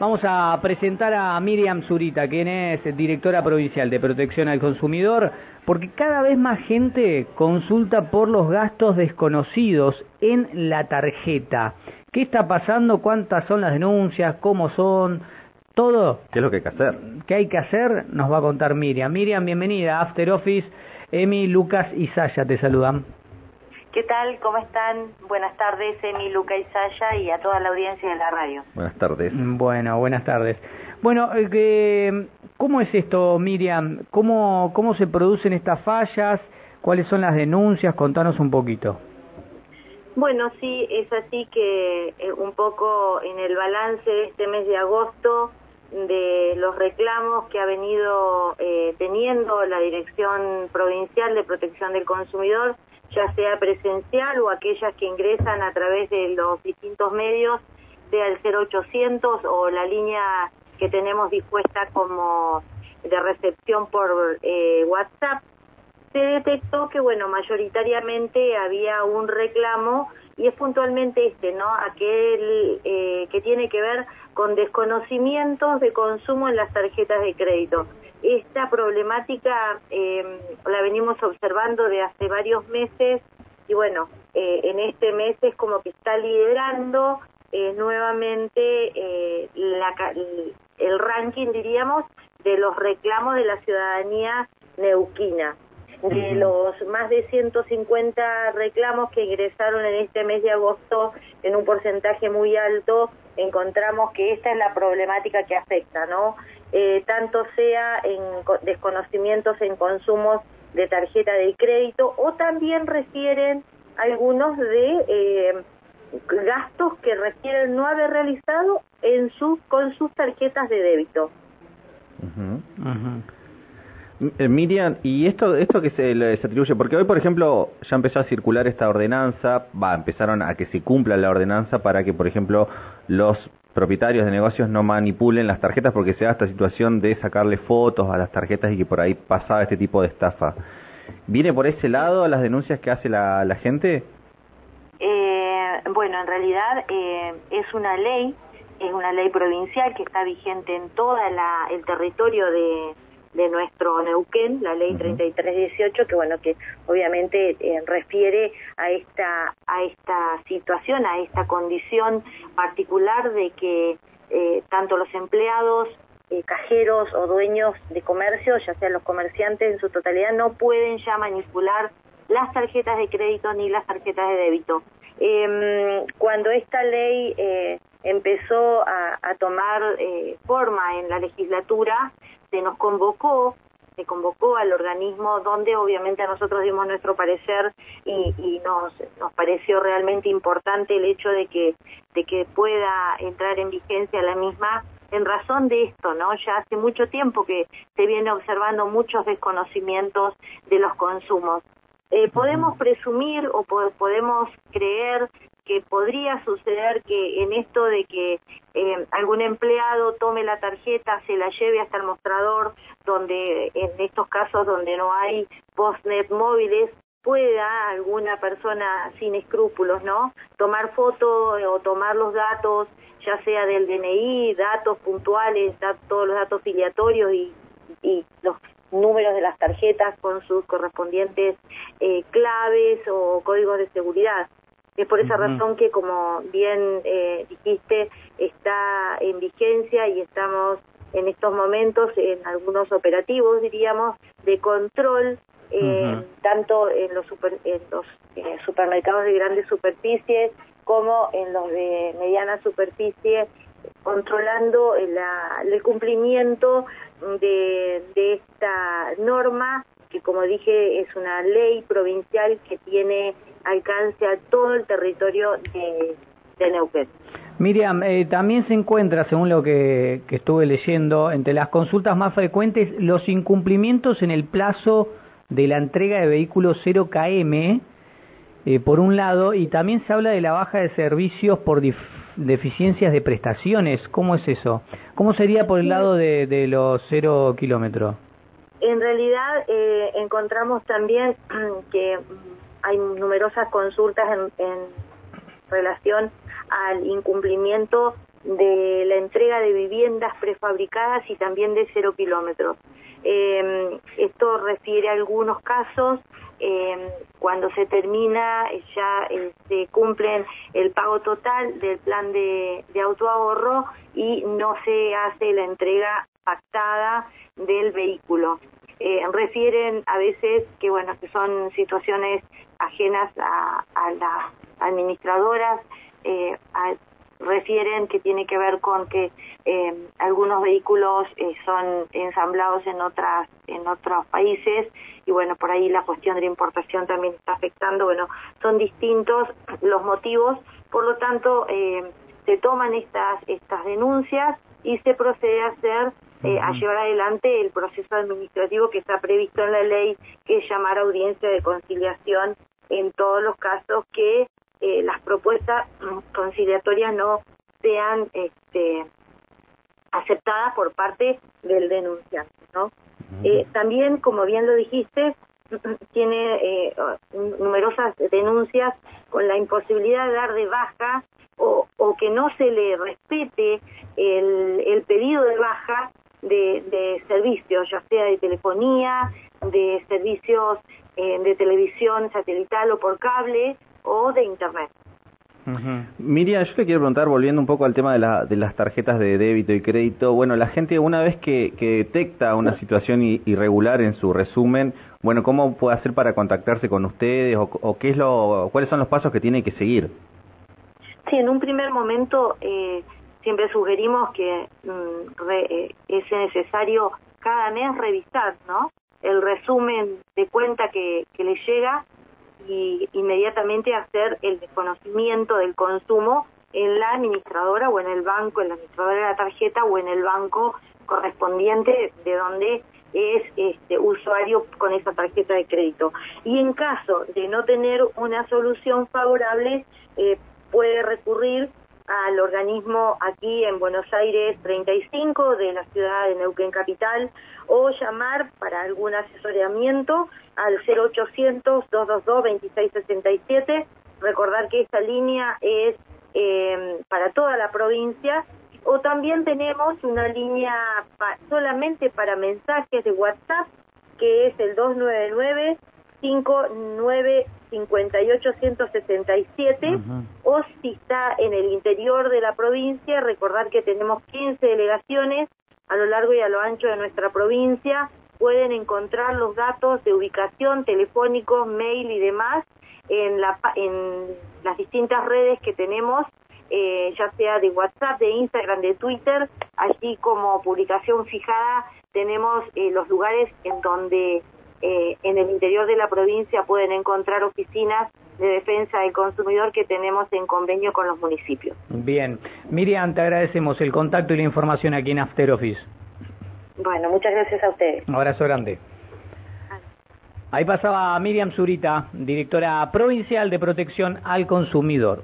Vamos a presentar a Miriam Zurita, quien es directora provincial de protección al consumidor, porque cada vez más gente consulta por los gastos desconocidos en la tarjeta. ¿Qué está pasando? ¿Cuántas son las denuncias? ¿Cómo son? Todo. ¿Qué es lo que hay que hacer? ¿Qué hay que hacer? Nos va a contar Miriam. Miriam, bienvenida. After Office, Emi, Lucas y Saya te saludan. ¿Qué tal? ¿Cómo están? Buenas tardes, Emi, Luca y Saya y a toda la audiencia de la radio. Buenas tardes. Bueno, buenas tardes. Bueno, eh, ¿cómo es esto, Miriam? ¿Cómo, ¿Cómo se producen estas fallas? ¿Cuáles son las denuncias? Contanos un poquito. Bueno, sí, es así que eh, un poco en el balance de este mes de agosto de los reclamos que ha venido eh, teniendo la Dirección Provincial de Protección del Consumidor, ya sea presencial o aquellas que ingresan a través de los distintos medios, sea el 0800 o la línea que tenemos dispuesta como de recepción por eh, WhatsApp, se detectó que, bueno, mayoritariamente había un reclamo y es puntualmente este, ¿no? Aquel eh, que tiene que ver con desconocimientos de consumo en las tarjetas de crédito. Esta problemática eh, la venimos observando de hace varios meses y bueno, eh, en este mes es como que está liderando eh, nuevamente el ranking, diríamos, de los reclamos de la ciudadanía neuquina. De los más de 150 reclamos que ingresaron en este mes de agosto en un porcentaje muy alto, encontramos que esta es la problemática que afecta, ¿no? Eh, tanto sea en desconocimientos en consumos de tarjeta de crédito o también refieren algunos de eh, gastos que requieren no haber realizado en sus con sus tarjetas de débito. Eh, Miriam, ¿y esto esto que se, se, atribuye? Porque hoy, por ejemplo, ya empezó a circular esta ordenanza, va, empezaron a que se cumpla la ordenanza para que, por ejemplo, los propietarios de negocios no manipulen las tarjetas porque se da esta situación de sacarle fotos a las tarjetas y que por ahí pasaba este tipo de estafa. ¿Viene por ese lado las denuncias que hace la, gente? Eh, bueno, en realidad eh, es una ley, es una ley provincial que está vigente en todo el territorio de, de nuestro Neuquén, la ley 3318, que bueno, que obviamente eh, refiere a esta, a esta situación, a esta condición particular de que eh, tanto los empleados, eh, cajeros o dueños de comercio, ya sean los comerciantes en su totalidad, no pueden ya manipular las tarjetas de crédito ni las tarjetas de débito. Em, cuando esta ley empezó a, a tomar forma en la legislatura, se nos convocó, se convocó al organismo donde obviamente a nosotros dimos nuestro parecer y, y nos, nos pareció realmente importante el hecho de que, de que pueda entrar en vigencia la misma en razón de esto, ¿no? Ya hace mucho tiempo que se viene observando muchos desconocimientos de los consumos. Eh, podemos presumir o podemos creer que podría suceder que en esto de que eh, algún empleado tome la tarjeta, se la lleve hasta el mostrador, donde en estos casos donde no hay postnet móviles, pueda alguna persona sin escrúpulos, ¿no? Tomar fotos o tomar los datos, ya sea del DNI, datos puntuales, todos los datos filiatorios y, los números de las tarjetas con sus correspondientes eh, claves o códigos de seguridad. Es por esa razón que, como bien eh, dijiste, está en vigencia y estamos en estos momentos en algunos operativos, diríamos, de control, eh, tanto en los, en los eh, supermercados de grandes superficies como en los de mediana superficie, controlando el cumplimiento de, de esta norma que como dije es una ley provincial que tiene alcance a todo el territorio de, de Neuquén. Miriam, eh, también se encuentra, según lo que, estuve leyendo, entre las consultas más frecuentes los incumplimientos en el plazo de la entrega de vehículos 0KM, eh, por un lado, y también se habla de la baja de servicios por deficiencias de prestaciones. ¿Cómo es eso? ¿Cómo sería por el lado de, de los cero kilómetros? En realidad eh, encontramos también que hay numerosas consultas en, relación al incumplimiento de la entrega de viviendas prefabricadas y también de cero kilómetros. Eh, esto refiere a algunos casos eh, cuando se termina ya eh, se cumplen el pago total del plan de autoahorro y no se hace la entrega pactada del vehículo. Eh, refieren a veces que bueno que son situaciones ajenas a, las administradoras eh, refieren que tiene que ver con que eh, algunos vehículos eh, son ensamblados en otras en otros países y bueno por ahí la cuestión de la importación también está afectando bueno son distintos los motivos por lo tanto eh, se toman estas estas denuncias y se procede a hacer eh, a llevar adelante el proceso administrativo que está previsto en la ley que es llamar a audiencia de conciliación en todos los casos que eh, las propuestas conciliatorias no sean este, aceptadas por parte del denunciante. ¿no? Eh, también, como bien lo dijiste, tiene eh, numerosas denuncias con la imposibilidad de dar de baja o, o que no se le respete el, el pedido de baja de, de servicios, ya sea de telefonía, de servicios eh, de televisión satelital o por cable, o de Internet. Miriam, yo te quiero preguntar, volviendo un poco al tema de, la, de las tarjetas de débito y crédito, bueno, la gente una vez que, que detecta una situación irregular en su resumen, bueno, ¿cómo puede hacer para contactarse con ustedes o, o, qué es lo, cuáles son los pasos que tiene que seguir? Sí, en un primer momento eh, siempre sugerimos que mm, re, eh, es necesario cada mes revisar, ¿no? El resumen de cuenta que, que le llega y inmediatamente hacer el desconocimiento del consumo en la administradora o en el banco, en la administradora de la tarjeta o en el banco correspondiente de donde es este usuario con esa tarjeta de crédito. Y en caso de no tener una solución favorable, eh, puede recurrir al organismo aquí en Buenos Aires 35 de la ciudad de Neuquén Capital o llamar para algún asesoramiento al 0800-222-2667. Recordar que esta línea es eh, para toda la provincia o también tenemos una línea solamente para mensajes de WhatsApp que es el 299 59 58 177 uh -huh. o si está en el interior de la provincia, recordar que tenemos 15 delegaciones a lo largo y a lo ancho de nuestra provincia, pueden encontrar los datos de ubicación, telefónicos, mail y demás en, la, en las distintas redes que tenemos, eh, ya sea de WhatsApp, de Instagram, de Twitter, así como publicación fijada, tenemos eh, los lugares en donde eh, en el interior de la provincia pueden encontrar oficinas de defensa del consumidor que tenemos en convenio con los municipios. Bien. Miriam, te agradecemos el contacto y la información aquí en After Office. Bueno, muchas gracias a ustedes. Un abrazo grande. Ahí pasaba Miriam Zurita, directora provincial de protección al consumidor.